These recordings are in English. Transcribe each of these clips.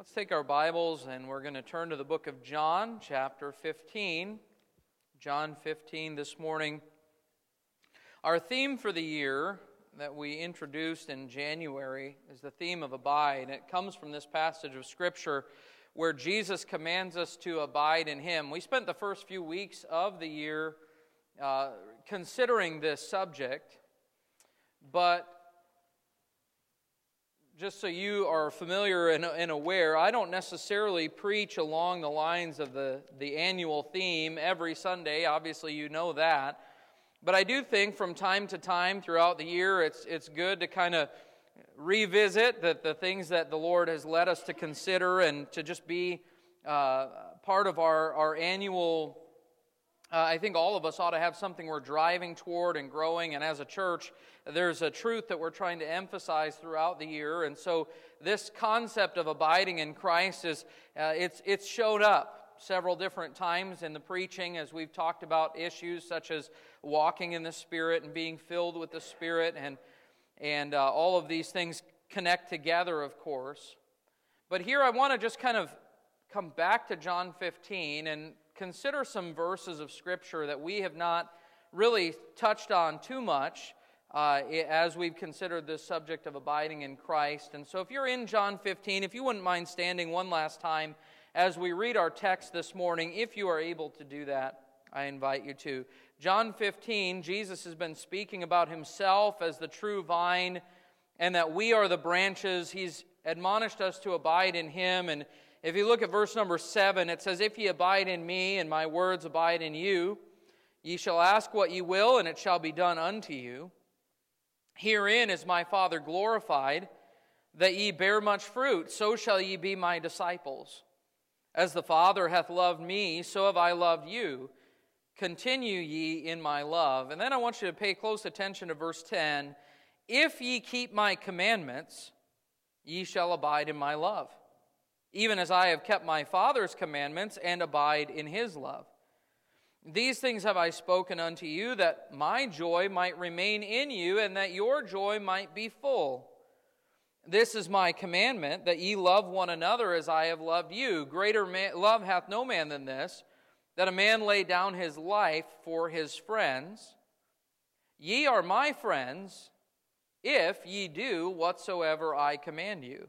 Let's take our Bibles and we're going to turn to the book of John, chapter 15. John 15 this morning. Our theme for the year that we introduced in January is the theme of abide. It comes from this passage of Scripture where Jesus commands us to abide in Him. We spent the first few weeks of the year uh, considering this subject, but just so you are familiar and, and, aware, I don't necessarily preach along the lines of the, the annual theme every Sunday. Obviously, you know that. But I do think from time to time throughout the year, it's, it's good to kind of revisit the, the things that the Lord has led us to consider and to just be uh, part of our, our annual uh, I think all of us ought to have something we're driving toward and growing. And as a church, there's a truth that we're trying to emphasize throughout the year. And so, this concept of abiding in Christ is uh, it's it's showed up several different times in the preaching as we've talked about issues such as walking in the Spirit and being filled with the Spirit, and and uh, all of these things connect together, of course. But here, I want to just kind of come back to John 15 and consider some verses of Scripture that we have not really touched on too much uh, as we've considered this subject of abiding in Christ. And so, if you're in John 15, if you wouldn't mind standing one last time as we read our text this morning, if you are able to do that, I invite you to. John 15, Jesus has been speaking about himself as the true vine and that we are the branches. He's admonished us to abide in him and if you look at verse number seven, it says, If ye abide in me, and my words abide in you, ye shall ask what ye will, and it shall be done unto you. Herein is my Father glorified, that ye bear much fruit, so shall ye be my disciples. As the Father hath loved me, so have I loved you. Continue ye in my love. And then I want you to pay close attention to verse 10. If ye keep my commandments, ye shall abide in my love even as I have kept my Father's commandments and abide in his love. These things have I spoken unto you, that my joy might remain in you, and that your joy might be full. This is my commandment, that ye love one another as I have loved you. Greater man, love hath no man than this, that a man lay down his life for his friends. Ye are my friends, if ye do whatsoever I command you.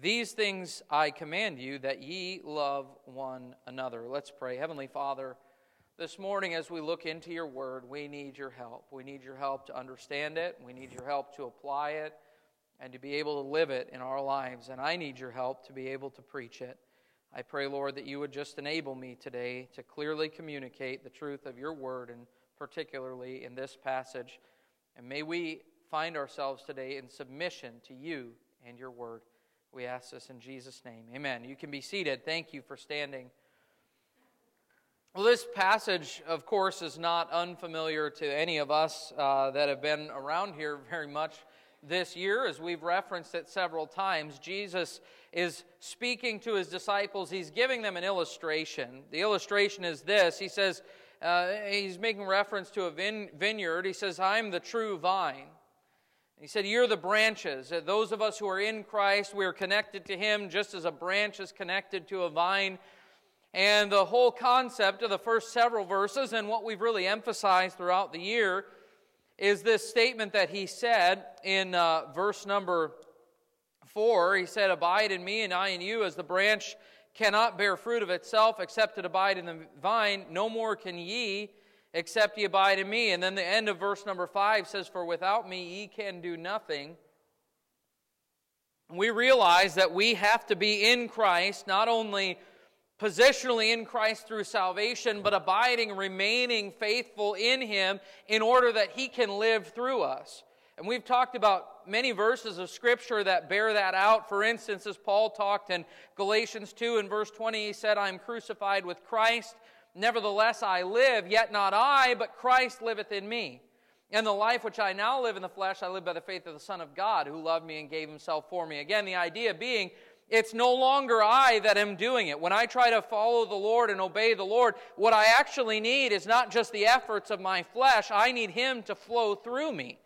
These things I command you that ye love one another. Let's pray. Heavenly Father, this morning as we look into your word, we need your help. We need your help to understand it, we need your help to apply it, and to be able to live it in our lives. And I need your help to be able to preach it. I pray, Lord, that you would just enable me today to clearly communicate the truth of your word, and particularly in this passage. And may we find ourselves today in submission to you and your word. We ask this in Jesus' name. Amen. You can be seated. Thank you for standing. Well, this passage, of course, is not unfamiliar to any of us uh, that have been around here very much this year, as we've referenced it several times. Jesus is speaking to his disciples, he's giving them an illustration. The illustration is this He says, uh, he's making reference to a vine- vineyard. He says, I'm the true vine. He said, You're the branches. Uh, those of us who are in Christ, we are connected to Him just as a branch is connected to a vine. And the whole concept of the first several verses, and what we've really emphasized throughout the year, is this statement that He said in uh, verse number four. He said, Abide in me, and I in you, as the branch cannot bear fruit of itself except it abide in the vine, no more can ye except ye abide in me. And then the end of verse number five says, For without me ye can do nothing. We realize that we have to be in Christ, not only positionally in Christ through salvation, but abiding, remaining faithful in Him in order that He can live through us. And we've talked about many verses of Scripture that bear that out. For instance, as Paul talked in Galatians 2 and verse 20, he said, I am crucified with Christ. Nevertheless, I live, yet not I, but Christ liveth in me. And the life which I now live in the flesh, I live by the faith of the Son of God, who loved me and gave himself for me. Again, the idea being, it's no longer I that am doing it. When I try to follow the Lord and obey the Lord, what I actually need is not just the efforts of my flesh, I need Him to flow through me.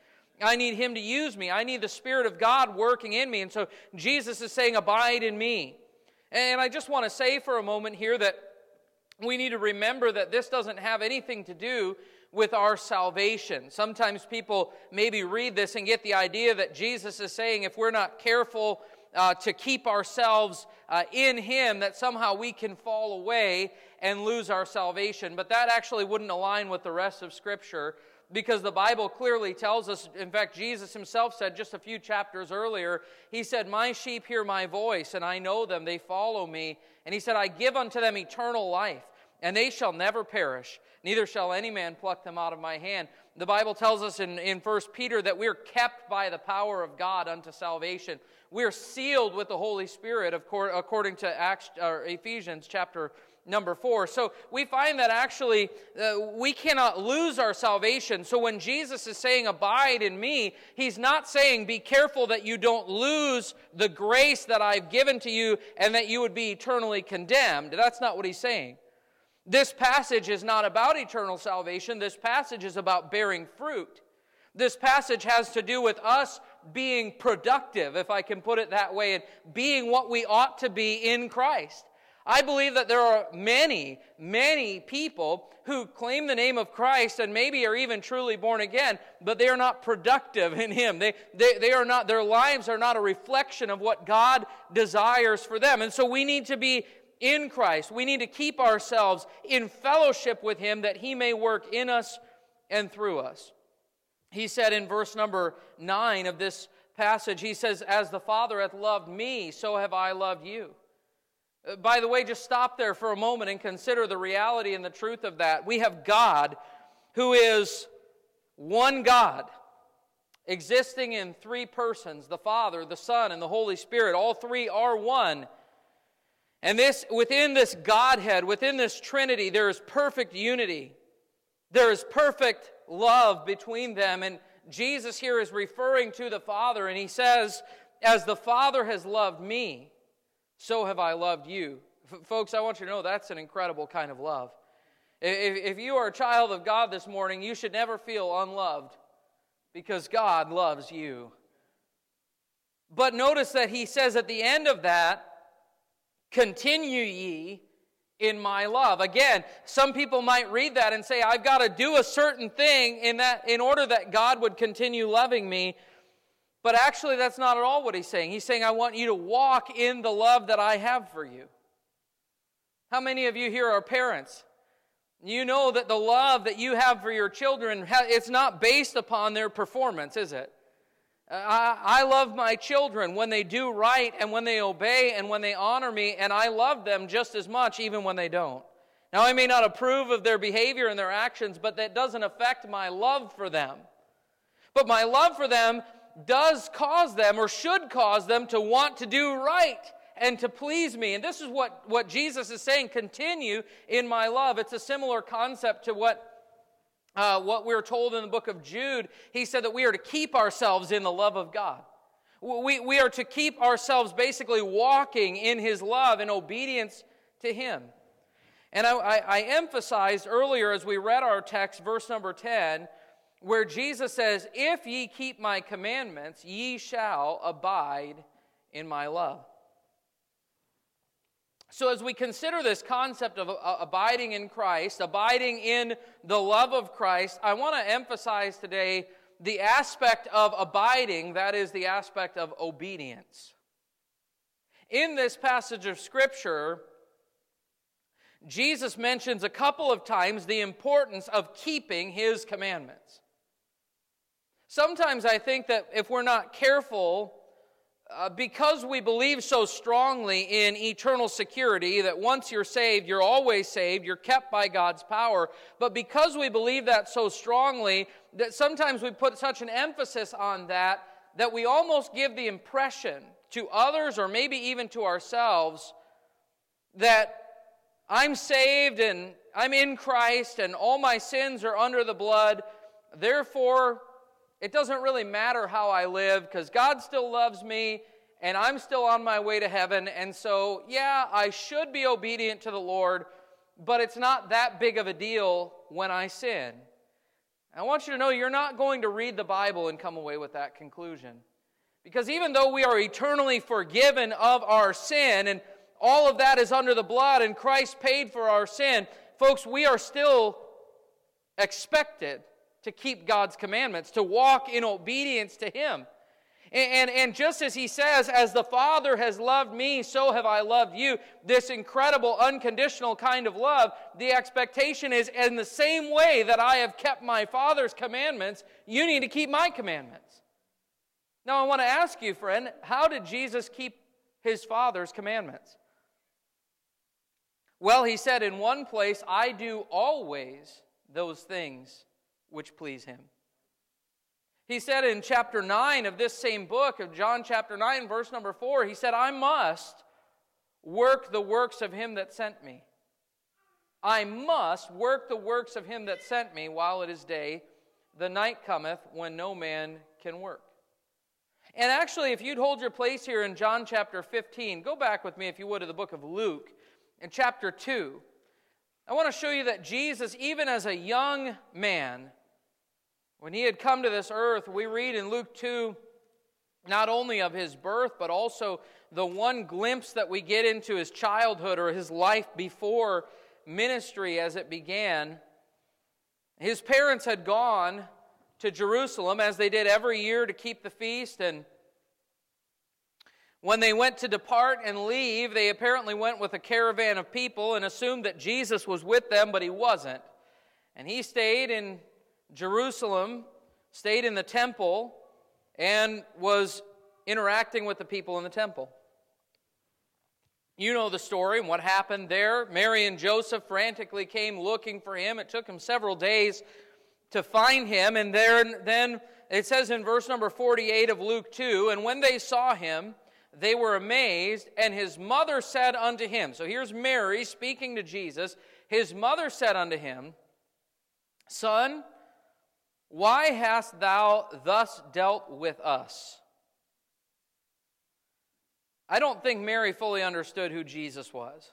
I need Him to use me. I need the Spirit of God working in me. And so Jesus is saying, Abide in me. And I just want to say for a moment here that we need to remember that this doesn't have anything to do with our salvation. Sometimes people maybe read this and get the idea that Jesus is saying if we're not careful uh, to keep ourselves uh, in Him, that somehow we can fall away and lose our salvation. But that actually wouldn't align with the rest of Scripture because the Bible clearly tells us, in fact, Jesus himself said just a few chapters earlier, He said, My sheep hear my voice, and I know them, they follow me. And He said, I give unto them eternal life, and they shall never perish, neither shall any man pluck them out of my hand. The Bible tells us in, in 1 Peter that we're kept by the power of God unto salvation. We're sealed with the Holy Spirit, according to Acts, or Ephesians chapter number four. So we find that actually uh, we cannot lose our salvation. So when Jesus is saying, Abide in me, he's not saying, Be careful that you don't lose the grace that I've given to you and that you would be eternally condemned. That's not what he's saying. This passage is not about eternal salvation, this passage is about bearing fruit. This passage has to do with us being productive, if I can put it that way, and being what we ought to be in Christ. I believe that there are many, many people who claim the name of Christ and maybe are even truly born again, but they are not productive in Him. They, they, they are not, their lives are not a reflection of what God desires for them. And so we need to be in Christ. We need to keep ourselves in fellowship with Him that He may work in us and through us. He said in verse number nine of this passage, He says, As the Father hath loved me, so have I loved you. Uh, by the way, just stop there for a moment and consider the reality and the truth of that. We have God who is one God, existing in three persons the Father, the Son, and the Holy Spirit. All three are one. And this, within this Godhead, within this Trinity, there is perfect unity. There is perfect love between them. And Jesus here is referring to the Father, and he says, As the Father has loved me, so have I loved you. F- folks, I want you to know that's an incredible kind of love. If, if you are a child of God this morning, you should never feel unloved because God loves you. But notice that he says at the end of that, continue ye in my love. Again, some people might read that and say, I've got to do a certain thing in that in order that God would continue loving me. But actually, that's not at all what he's saying. He's saying, I want you to walk in the love that I have for you. How many of you here are parents? You know that the love that you have for your children, it's not based upon their performance, is it? I, I love my children when they do right and when they obey and when they honor me, and I love them just as much even when they don't. Now, I may not approve of their behavior and their actions, but that doesn't affect my love for them. But my love for them does cause them or should cause them to want to do right and to please me. And this is what, what Jesus is saying continue in my love. It's a similar concept to what. Uh, what we're told in the book of Jude, he said that we are to keep ourselves in the love of God. We, we are to keep ourselves basically walking in his love and obedience to him. And I, I, I emphasized earlier as we read our text, verse number 10, where Jesus says, If ye keep my commandments, ye shall abide in my love. So, as we consider this concept of uh, abiding in Christ, abiding in the love of Christ, I want to emphasize today the aspect of abiding, that is, the aspect of obedience. In this passage of Scripture, Jesus mentions a couple of times the importance of keeping his commandments. Sometimes I think that if we're not careful, uh, because we believe so strongly in eternal security that once you're saved, you're always saved, you're kept by God's power, but because we believe that so strongly, that sometimes we put such an emphasis on that that we almost give the impression to others or maybe even to ourselves that I'm saved and I'm in Christ and all my sins are under the blood. Therefore, it doesn't really matter how I live because God still loves me and I'm still on my way to heaven. And so, yeah, I should be obedient to the Lord, but it's not that big of a deal when I sin. I want you to know you're not going to read the Bible and come away with that conclusion. Because even though we are eternally forgiven of our sin, and all of that is under the blood, and Christ paid for our sin, folks, we are still expected to keep God's commandments, to walk in obedience to Him. And, and, and, just as he says, as the Father has loved me, so have I loved you, this incredible unconditional kind of love, the expectation is in the same way that I have kept my Father's commandments, you need to keep my commandments. Now, I want to ask you, friend, how did Jesus keep his Father's commandments? Well, he said in one place, I do always those things which please him. He said in chapter 9 of this same book, of John chapter 9, verse number 4, he said, I must work the works of him that sent me. I must work the works of him that sent me while it is day. The night cometh when no man can work. And actually, if you'd hold your place here in John chapter 15, go back with me, if you would, to the book of Luke in chapter 2. I want to show you that Jesus, even as a young man, when he had come to this earth, we read in Luke 2 not only of his birth, but also the one glimpse that we get into his childhood or his life before ministry as it began. His parents had gone to Jerusalem as they did every year to keep the feast and when they went to depart and leave, they apparently went with a caravan of people and assumed that Jesus was with them, but he wasn't. And he stayed in Jerusalem, stayed in the temple, and was interacting with the people in the temple. You know the story and what happened there. Mary and Joseph frantically came looking for him. It took them several days to find him. And there, then it says in verse number 48 of Luke 2 And when they saw him, they were amazed, and his mother said unto him, So here's Mary speaking to Jesus. His mother said unto him, Son, why hast thou thus dealt with us? I don't think Mary fully understood who Jesus was.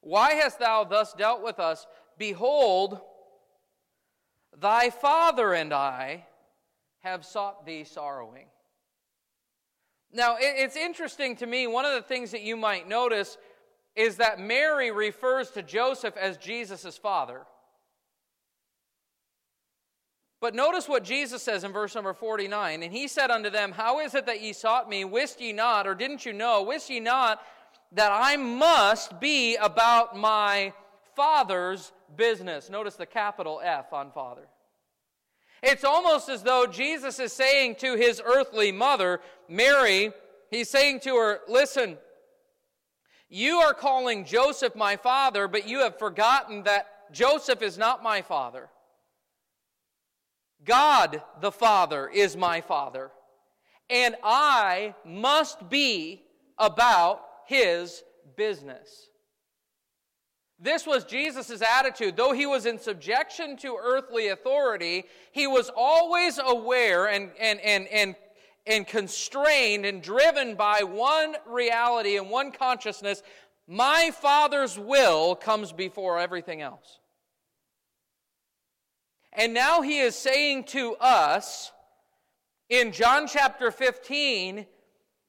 Why hast thou thus dealt with us? Behold, thy father and I have sought thee sorrowing. Now, it's interesting to me, one of the things that you might notice is that Mary refers to Joseph as Jesus' father. But notice what Jesus says in verse number 49. And he said unto them, How is it that ye sought me? Wist ye not, or didn't you know, wist ye not that I must be about my Father's business? Notice the capital F on Father. It's almost as though Jesus is saying to his earthly mother, Mary, he's saying to her, Listen, you are calling Joseph my father, but you have forgotten that Joseph is not my father. God the Father is my Father, and I must be about his business. This was Jesus' attitude. Though he was in subjection to earthly authority, he was always aware and, and, and, and, and constrained and driven by one reality and one consciousness my Father's will comes before everything else. And now he is saying to us in John chapter 15,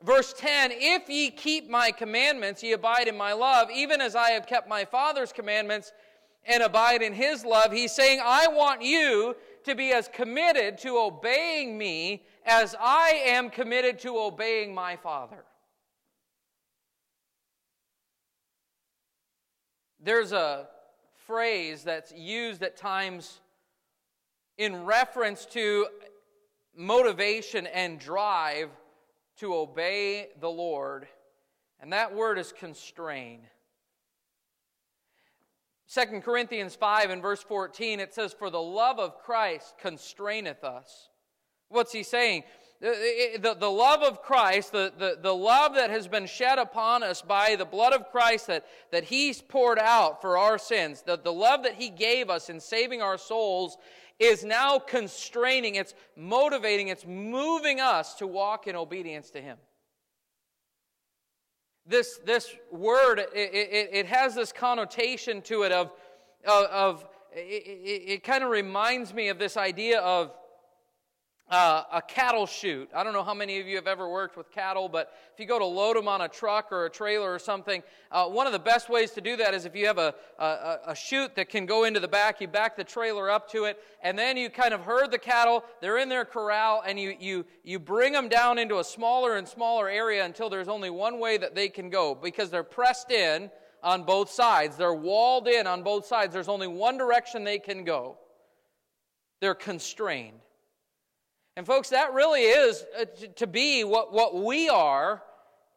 Verse 10 If ye keep my commandments, ye abide in my love, even as I have kept my Father's commandments and abide in his love. He's saying, I want you to be as committed to obeying me as I am committed to obeying my Father. There's a phrase that's used at times in reference to motivation and drive to obey the Lord. And that word is constrain. 2 Corinthians 5 and verse 14, it says, For the love of Christ constraineth us. What's he saying? The, the, the, love of Christ, the, the, the love that has been shed upon us by the blood of Christ that, that He's poured out for our sins, the, the love that He gave us in saving our souls, is now constraining, it's motivating, it's moving us to walk in obedience to Him. This, this word, it, it, it has this connotation to it of, of, of it, it, it kind of reminds me of this idea of uh, a cattle chute. I don't know how many of you have ever worked with cattle, but if you go to load them on a truck or a trailer or something, uh, one of the best ways to do that is if you have a, a, a chute that can go into the back, you back the trailer up to it, and then you kind of herd the cattle. They're in their corral, and you, you, you bring them down into a smaller and smaller area until there's only one way that they can go because they're pressed in on both sides. They're walled in on both sides. There's only one direction they can go. They're constrained. And, folks, that really is uh, to be what, what we are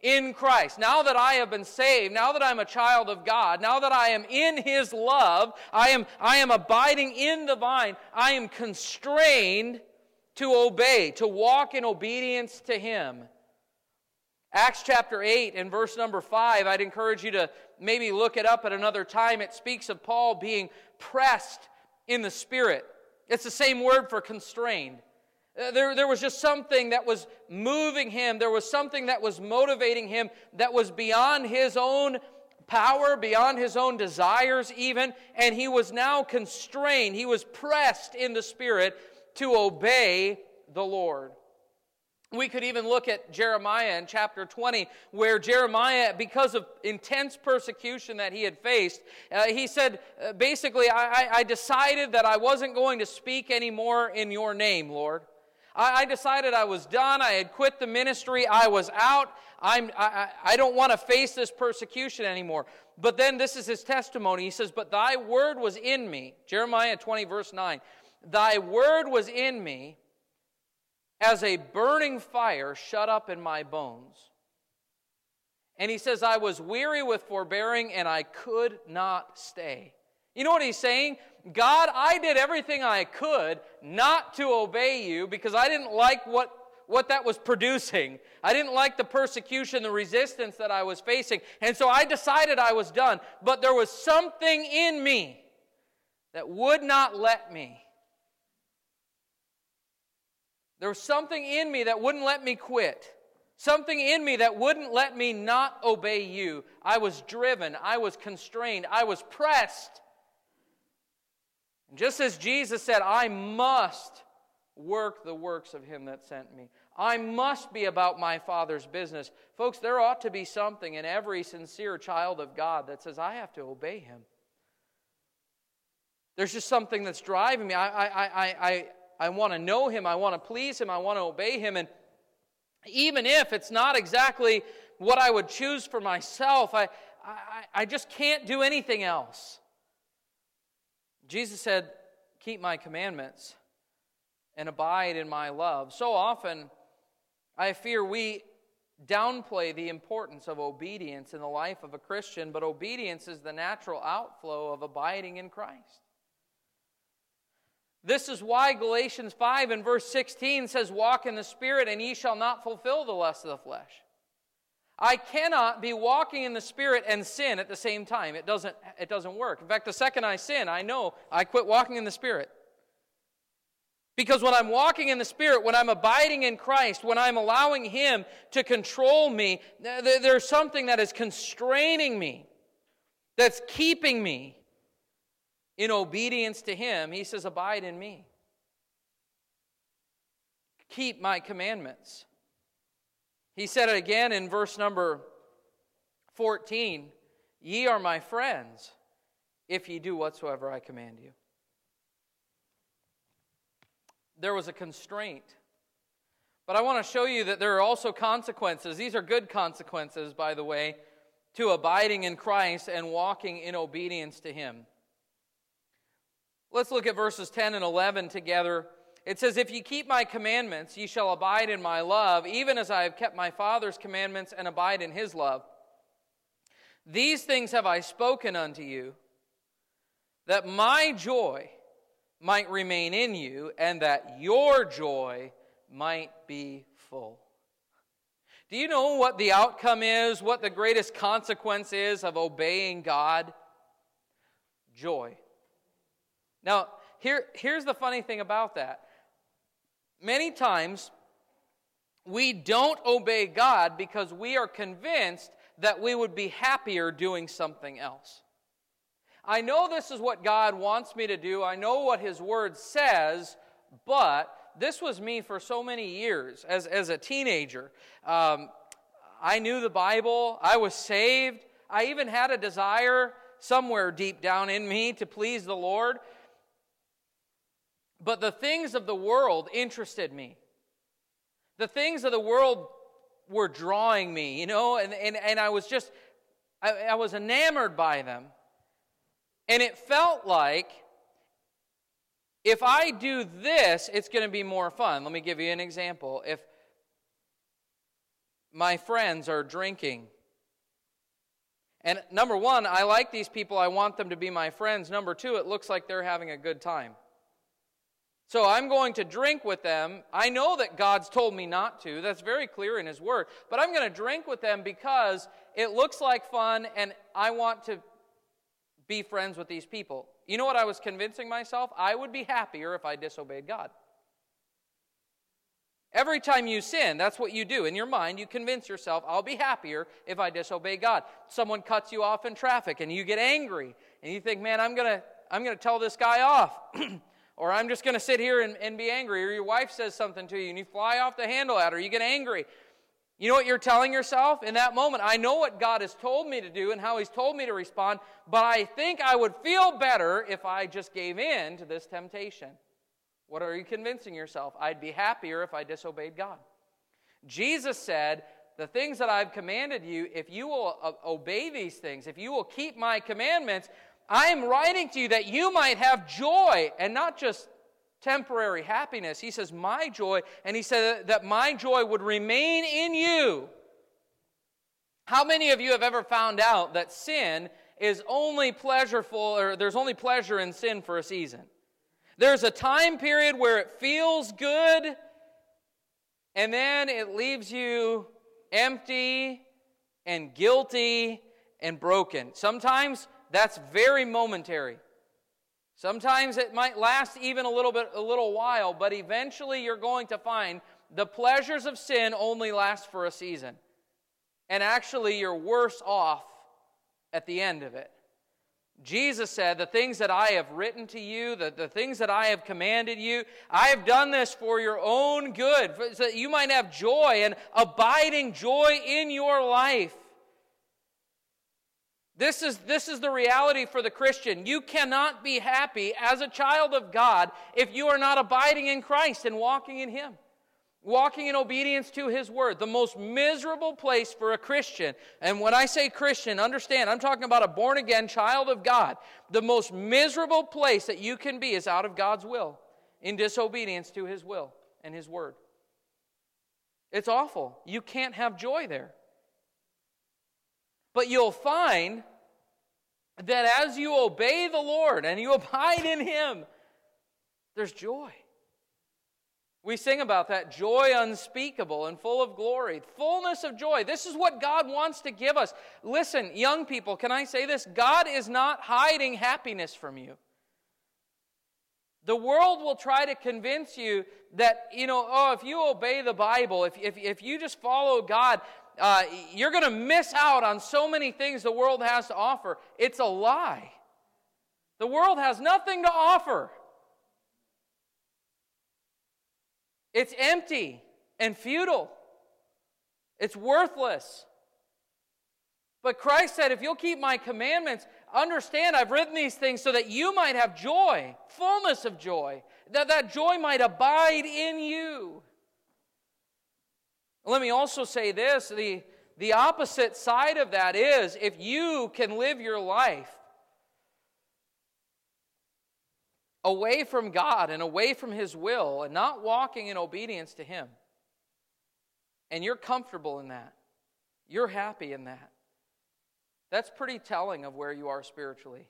in Christ. Now that I have been saved, now that I'm a child of God, now that I am in His love, I am, I am abiding in the vine, I am constrained to obey, to walk in obedience to Him. Acts chapter 8 and verse number 5, I'd encourage you to maybe look it up at another time. It speaks of Paul being pressed in the Spirit. It's the same word for constrained. Uh, there, there was just something that was moving him. There was something that was motivating him that was beyond his own power, beyond his own desires, even. And he was now constrained. He was pressed in the Spirit to obey the Lord. We could even look at Jeremiah in chapter 20, where Jeremiah, because of intense persecution that he had faced, uh, he said, uh, basically, I, I decided that I wasn't going to speak anymore in your name, Lord. I, I decided I was done. I had quit the ministry. I was out. I'm, I, I don't want to face this persecution anymore. But then this is his testimony. He says, But thy word was in me. Jeremiah 20, verse 9. Thy word was in me as a burning fire shut up in my bones. And he says, I was weary with forbearing and I could not stay. You know what he's saying? God, I did everything I could not to obey you because I didn't like what, what that was producing. I didn't like the persecution, the resistance that I was facing. And so I decided I was done. But there was something in me that would not let me. There was something in me that wouldn't let me quit. Something in me that wouldn't let me not obey you. I was driven. I was constrained. I was pressed just as Jesus said, I must work the works of him that sent me. I must be about my Father's business. Folks, there ought to be something in every sincere child of God that says, I have to obey him. There's just something that's driving me. I, I, I, I, I want to know him. I want to please him. I want to obey him. And even if it's not exactly what I would choose for myself, I, I, I just can't do anything else. Jesus said, Keep my commandments and abide in my love. So often, I fear we downplay the importance of obedience in the life of a Christian, but obedience is the natural outflow of abiding in Christ. This is why Galatians 5 and verse 16 says, Walk in the Spirit, and ye shall not fulfill the lust of the flesh. I cannot be walking in the Spirit and sin at the same time. It doesn't, it doesn't work. In fact, the second I sin, I know I quit walking in the Spirit. Because when I'm walking in the Spirit, when I'm abiding in Christ, when I'm allowing Him to control me, there's something that is constraining me, that's keeping me in obedience to Him. He says, Abide in me. Keep my commandments. He said it again in verse number 14 Ye are my friends if ye do whatsoever I command you. There was a constraint. But I want to show you that there are also consequences. These are good consequences, by the way, to abiding in Christ and walking in obedience to Him. Let's look at verses 10 and 11 together. It says, If ye keep my commandments, ye shall abide in my love, even as I have kept my Father's commandments and abide in his love. These things have I spoken unto you, that my joy might remain in you, and that your joy might be full. Do you know what the outcome is, what the greatest consequence is of obeying God? Joy. Now, here, here's the funny thing about that. Many times, we don't obey God because we are convinced that we would be happier doing something else. I know this is what God wants me to do, I know what His Word says, but this was me for so many years as, as a teenager. Um, I knew the Bible, I was saved, I even had a desire somewhere deep down in me to please the Lord. But the things of the world interested me. The things of the world were drawing me, you know, and, and, and I was just, I, I was enamored by them. And it felt like if I do this, it's going to be more fun. Let me give you an example. If my friends are drinking, and number one, I like these people, I want them to be my friends. Number two, it looks like they're having a good time. So I'm going to drink with them. I know that God's told me not to. That's very clear in His Word. But I'm going to drink with them because it looks like fun and I want to be friends with these people. You know what I was convincing myself? I would be happier if I disobeyed God. Every time you sin, that's what you do. In your mind, you convince yourself, I'll be happier if I disobey God. Someone cuts you off in traffic and you get angry and you think, man, I'm going to I'm going to tell this guy off. Or I'm just going to sit here and, and be angry. Or your wife says something to you and you fly off the handle at her. You get angry. You know what you're telling yourself in that moment? I know what God has told me to do and how He's told me to respond, but I think I would feel better if I just gave in to this temptation. What are you convincing yourself? I'd be happier if I disobeyed God. Jesus said, The things that I've commanded you, if you will uh, obey these things, if you will keep my commandments, I am writing to you that you might have joy and not just temporary happiness. He says, My joy, and he said that my joy would remain in you. How many of you have ever found out that sin is only pleasureful, or there's only pleasure in sin for a season? There's a time period where it feels good, and then it leaves you empty and guilty and broken. Sometimes that's very momentary. Sometimes it might last even a little bit, a little while, but eventually you're going to find the pleasures of sin only last for a season. And actually, you're worse off at the end of it. Jesus said, The things that I have written to you, the, the things that I have commanded you, I have done this for your own good, so that you might have joy and abiding joy in your life. This is, this is the reality for the Christian. You cannot be happy as a child of God if you are not abiding in Christ and walking in Him, walking in obedience to His Word. The most miserable place for a Christian, and when I say Christian, understand, I'm talking about a born again child of God. The most miserable place that you can be is out of God's will, in disobedience to His will and His Word. It's awful. You can't have joy there. But you'll find that as you obey the Lord and you abide in Him, there's joy. We sing about that joy unspeakable and full of glory, fullness of joy. This is what God wants to give us. Listen, young people, can I say this? God is not hiding happiness from you. The world will try to convince you that, you know, oh, if you obey the Bible, if, if, if you just follow God, uh, you're going to miss out on so many things the world has to offer. It's a lie. The world has nothing to offer. It's empty and futile. It's worthless. But Christ said, if you'll keep my commandments, understand I've written these things so that you might have joy, fullness of joy, that that joy might abide in you. Let me also say this the, the opposite side of that is if you can live your life away from God and away from His will and not walking in obedience to Him, and you're comfortable in that, you're happy in that, that's pretty telling of where you are spiritually.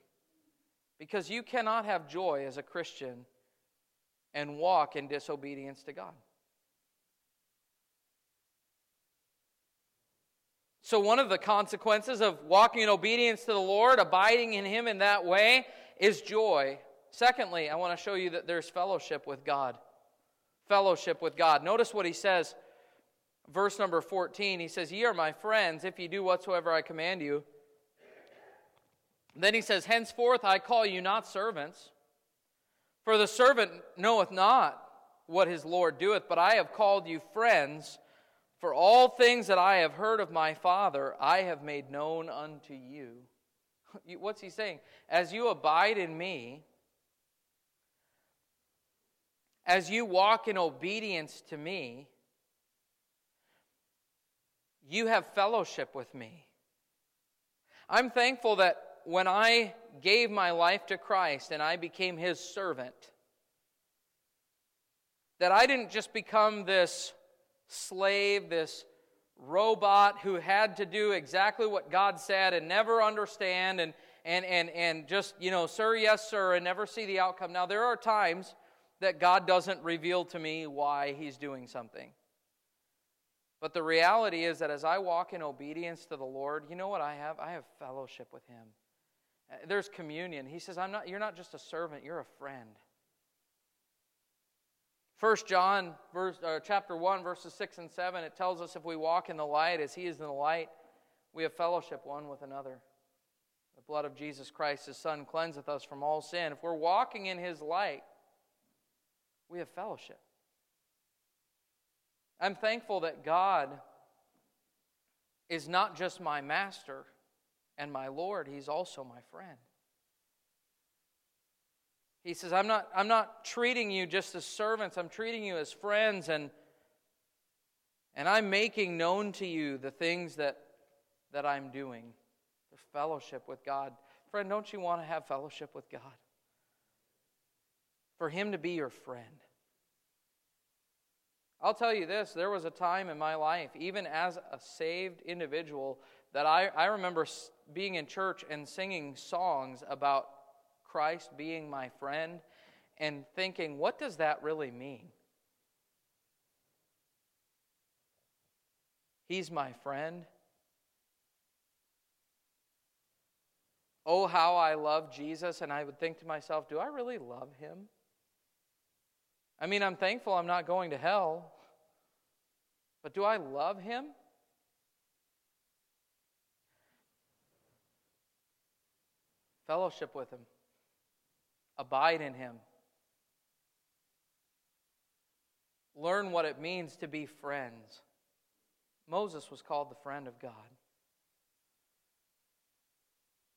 Because you cannot have joy as a Christian and walk in disobedience to God. So, one of the consequences of walking in obedience to the Lord, abiding in Him in that way, is joy. Secondly, I want to show you that there's fellowship with God. Fellowship with God. Notice what He says, verse number 14. He says, Ye are my friends if ye do whatsoever I command you. Then he says, Henceforth I call you not servants, for the servant knoweth not what his Lord doeth, but I have called you friends. For all things that I have heard of my Father, I have made known unto you. What's he saying? As you abide in me, as you walk in obedience to me, you have fellowship with me. I'm thankful that when I gave my life to Christ and I became his servant, that I didn't just become this slave, this robot who had to do exactly what God said and never understand and, and, and, and just, you know, sir, yes, sir, and never see the outcome. Now, there are times that God doesn't reveal to me why he's doing something. But the reality is that as I walk in obedience to the Lord, you know what I have? I have fellowship with him. Uh, there's communion. He says, I'm not, You're not just a servant, you're a friend. 1 John verse, uh, chapter 1, verses 6 and 7, it tells us if we walk in the light as he is in the light, we have fellowship one with another. The blood of Jesus Christ, his Son, cleanseth us from all sin. If we're walking in his light, we have fellowship. I'm thankful that God is not just my master, and my Lord, He's also my friend. He says, I'm not, I'm not treating you just as servants, I'm treating you as friends, and, and I'm making known to you the things that, that I'm doing. The fellowship with God. Friend, don't you want to have fellowship with God? For Him to be your friend. I'll tell you this there was a time in my life, even as a saved individual, that I, I remember being in church and singing songs about Christ being my friend and thinking, what does that really mean? He's my friend. Oh, how I love Jesus. And I would think to myself, do I really love him? I mean, I'm thankful I'm not going to hell, but do I love him? Fellowship with Him, abide in Him. Learn what it means to be friends. Moses was called the friend of God.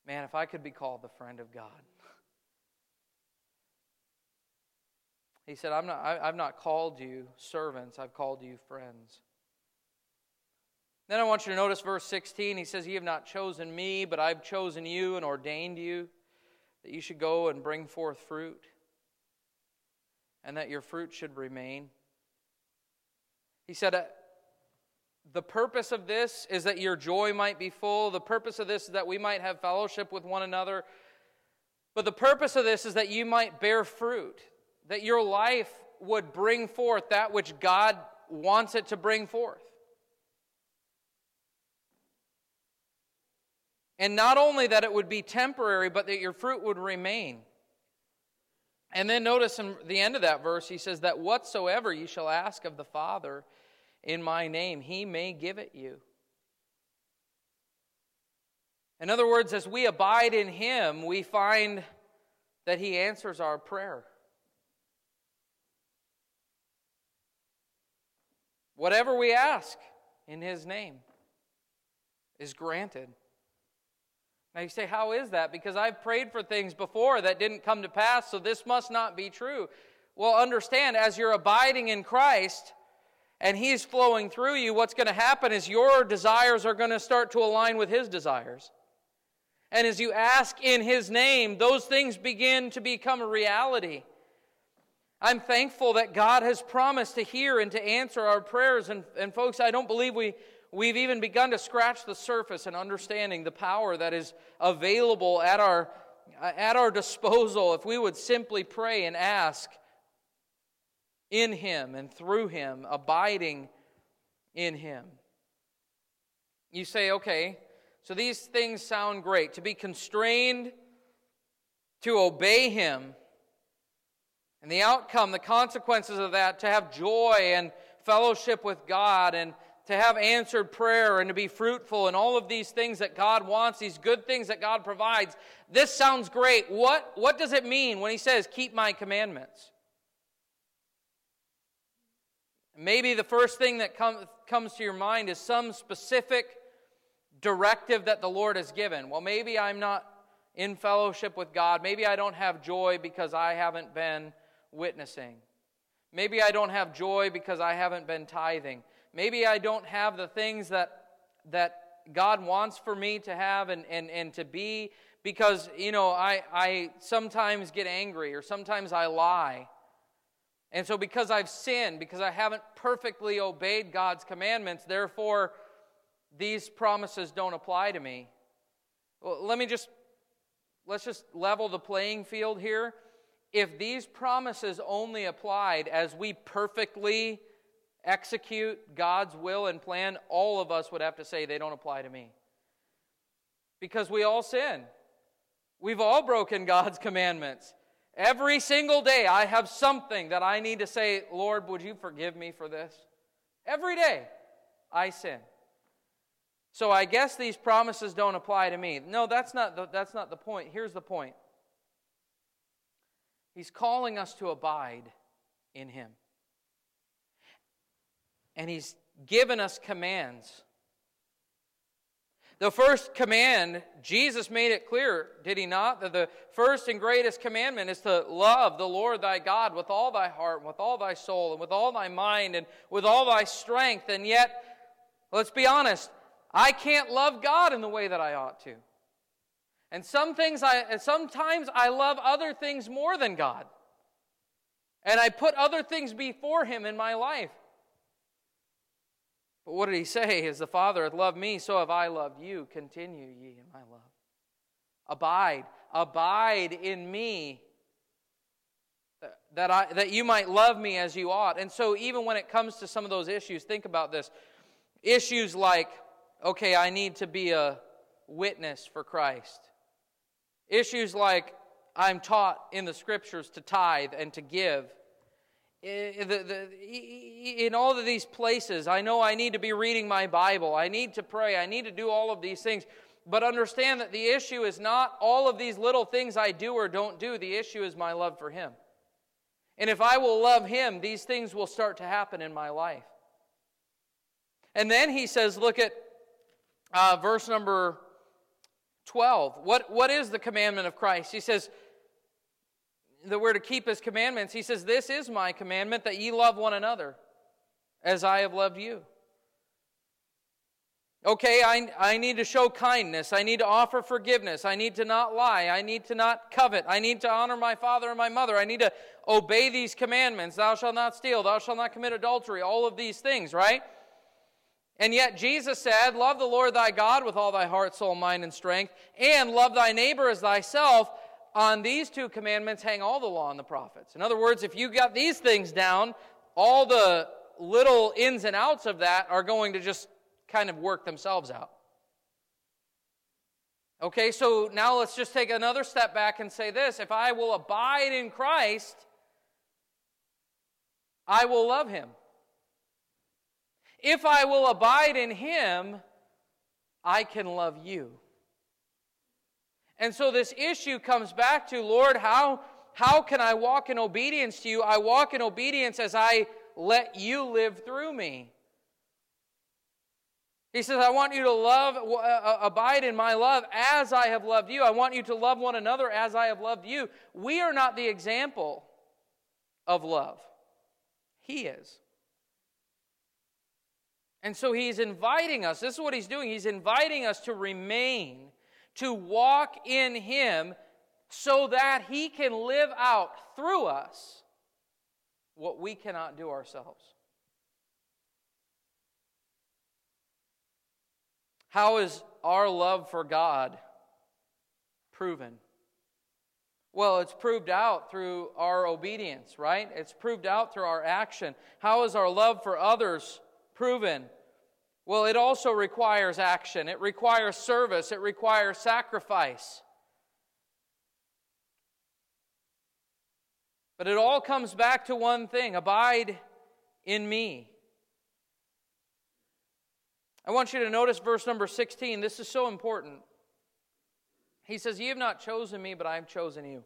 Man, if I could be called the friend of God. He said, I'm not, I, have not called you servants, I've called you friends. Then I want you to notice verse 16. He says, You have not chosen me, but I've chosen you and ordained you that you should go and bring forth fruit, and that your fruit should remain. He said, uh, The purpose of this is that your joy might be full. The purpose of this is that we might have fellowship with one another. But the purpose of this is that you might bear fruit, that your life would bring forth that which God wants it to bring forth. And not only that it would be temporary, but that your fruit would remain. And then notice in the end of that verse, he says, That whatsoever you shall ask of the Father in my name, he may give it you. In other words, as we abide in him, we find that he answers our prayer. Whatever we ask in his name is granted. Now you say, How is that? Because I've prayed for things before that didn't come to pass, so this must not be true. Well, understand, as you're abiding in Christ and He's flowing through you, what's going to happen is your desires are going to start to align with His desires. And as you ask in His name, those things begin to become a reality. I'm thankful that God has promised to hear and to answer our prayers. And, and folks, I don't believe we, we've even begun to scratch the surface in understanding the power that is available at our, at our disposal if we would simply pray and ask in Him and through Him, abiding in Him. You say, okay, so these things sound great. To be constrained to obey Him and the outcome, the consequences of that, to have joy and fellowship with God and to have answered prayer and to be fruitful and all of these things that God wants, these good things that God provides. This sounds great. What, what does it mean when He says, Keep my commandments? Maybe the first thing that com- comes to your mind is some specific directive that the Lord has given. Well, maybe I'm not in fellowship with God. Maybe I don't have joy because I haven't been witnessing. Maybe I don't have joy because I haven't been tithing. Maybe I don't have the things that, that God wants for me to have and, and, and to be because, you know, I, I sometimes get angry or sometimes I lie. And so, because I've sinned, because I haven't perfectly obeyed God's commandments, therefore, these promises don't apply to me. Well, let me just, let's just level the playing field here if these promises only applied as we perfectly execute God's will and plan, all of us would have to say they don't apply to me. Because we all sin. We've all broken God's commandments. Every single day, I have something that I need to say, Lord, would you forgive me for this? Every day, I sin. So I guess these promises don't apply to me. No, that's not the, that's not the point. Here's the point He's calling us to abide in Him. And He's given us commands. The first command, Jesus made it clear, did he not? That the first and greatest commandment is to love the Lord thy God with all thy heart, and with all thy soul, and with all thy mind, and with all thy strength. And yet, let's be honest, I can't love God in the way that I ought to. And some things I, sometimes I love other things more than God. And I put other things before him in my life. But what did he say? As the Father hath loved me, so have I loved you. Continue ye in my love. Abide, abide in me, that, I, that you might love me as you ought. And so, even when it comes to some of those issues, think about this. Issues like, okay, I need to be a witness for Christ. Issues like I'm taught in the scriptures to tithe and to give. In all of these places, I know I need to be reading my Bible. I need to pray. I need to do all of these things. But understand that the issue is not all of these little things I do or don't do. The issue is my love for Him. And if I will love Him, these things will start to happen in my life. And then he says, look at uh, verse number 12. What, what is the commandment of Christ? He says that we're to keep his commandments. He says, This is my commandment that ye love one another as I have loved you. Okay, I, I need to show kindness. I need to offer forgiveness. I need to not lie. I need to not covet. I need to honor my father and my mother. I need to obey these commandments. Thou shalt not steal. Thou shalt not commit adultery. All of these things, right? And yet Jesus said, Love the Lord thy God with all thy heart, soul, mind, and strength, and love thy neighbor as thyself. On these two commandments hang all the law and the prophets. In other words, if you got these things down, all the little ins and outs of that are going to just kind of work themselves out. Okay, so now let's just take another step back and say this if I will abide in Christ, I will love him. If I will abide in him, I can love you. And so this issue comes back to Lord, how, how can I walk in obedience to you? I walk in obedience as I let you live through me. He says, I want you to love, uh, uh, abide in my love as I have loved you. I want you to love one another as I have loved you. We are not the example of love, He is. And so He's inviting us, this is what He's doing. He's inviting us to remain to walk in Him so that He can live out through us what we cannot do ourselves. How is our love for God proven? Well, it's proved out through our obedience, right? It's proved out through our action. How is our love for others proven? Well, it also requires action, it requires service, it requires sacrifice. But it all comes back to one thing abide in me. I want you to notice verse number 16. This is so important. He says, Ye have not chosen me, but I have chosen you.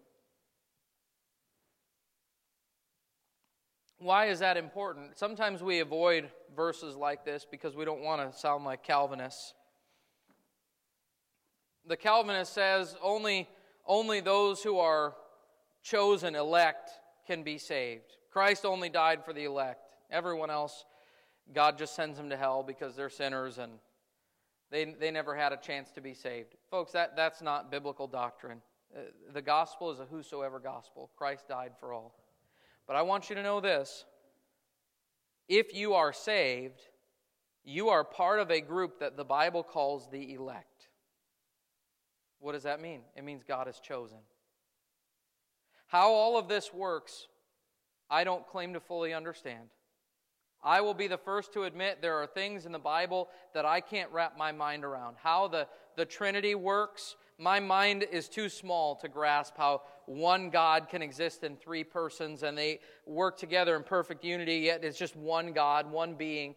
Why is that important? Sometimes we avoid verses like this because we don't want to sound like Calvinists. The Calvinist says only, only those who are chosen, elect, can be saved. Christ only died for the elect. Everyone else, God just sends them to hell because they're sinners and they, they never had a chance to be saved. Folks, that, that's not biblical doctrine. Uh, the gospel is a whosoever gospel. Christ died for all. But I want you to know this if you are saved, you are part of a group that the Bible calls the elect. What does that mean? It means God has chosen. How all of this works, I don't claim to fully understand. I will be the first to admit there are things in the Bible that I can't wrap my mind around. How the, the Trinity works, my mind is too small to grasp how one God can exist in three persons and they work together in perfect unity, yet it's just one God, one being.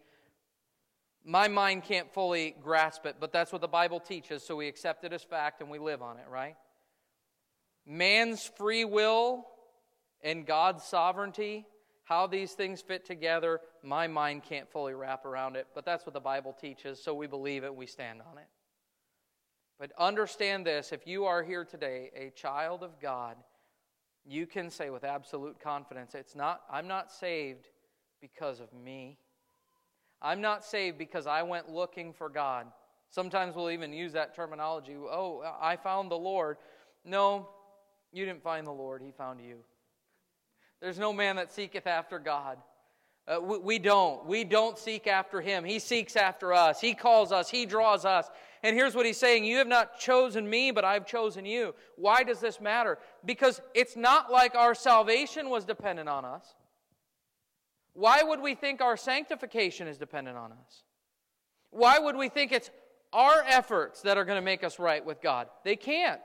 My mind can't fully grasp it, but that's what the Bible teaches, so we accept it as fact and we live on it, right? man's free will and God's sovereignty, how these things fit together, my mind can't fully wrap around it, but that's what the Bible teaches, so we believe it, we stand on it. But understand this if you are here today, a child of God, you can say with absolute confidence, it's not, I'm not saved because of me. I'm not saved because I went looking for God. Sometimes we'll even use that terminology. Oh, I found the Lord. No, you didn't find the Lord, He found you. There's no man that seeketh after God. Uh, we, we don't. We don't seek after Him. He seeks after us. He calls us. He draws us. And here's what He's saying You have not chosen me, but I've chosen you. Why does this matter? Because it's not like our salvation was dependent on us. Why would we think our sanctification is dependent on us? Why would we think it's our efforts that are going to make us right with God? They can't.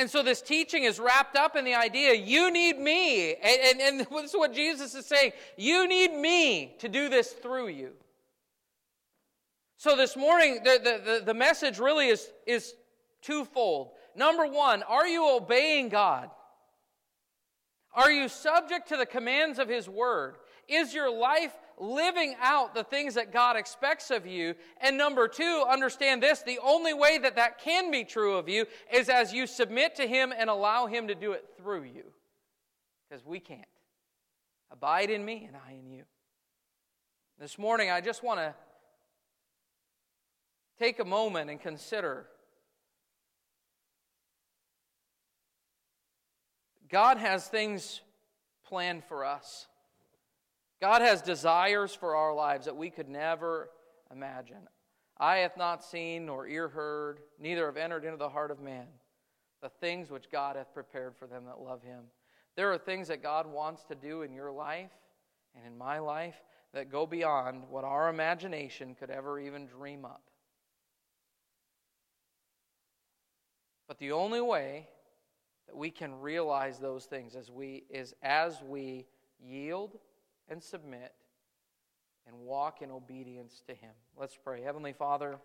And so this teaching is wrapped up in the idea you need me. And, and, and this is what Jesus is saying. You need me to do this through you. So this morning, the, the, the message really is, is twofold. Number one, are you obeying God? Are you subject to the commands of His Word? Is your life living out the things that God expects of you. And number two, understand this the only way that that can be true of you is as you submit to Him and allow Him to do it through you. Because we can't. Abide in me and I in you. This morning, I just want to take a moment and consider God has things planned for us. God has desires for our lives that we could never imagine. Eye hath not seen, nor ear heard, neither have entered into the heart of man the things which God hath prepared for them that love him. There are things that God wants to do in your life and in my life that go beyond what our imagination could ever even dream up. But the only way that we can realize those things we, is as we yield and submit and walk in obedience to Him. Let's pray. Heavenly Father,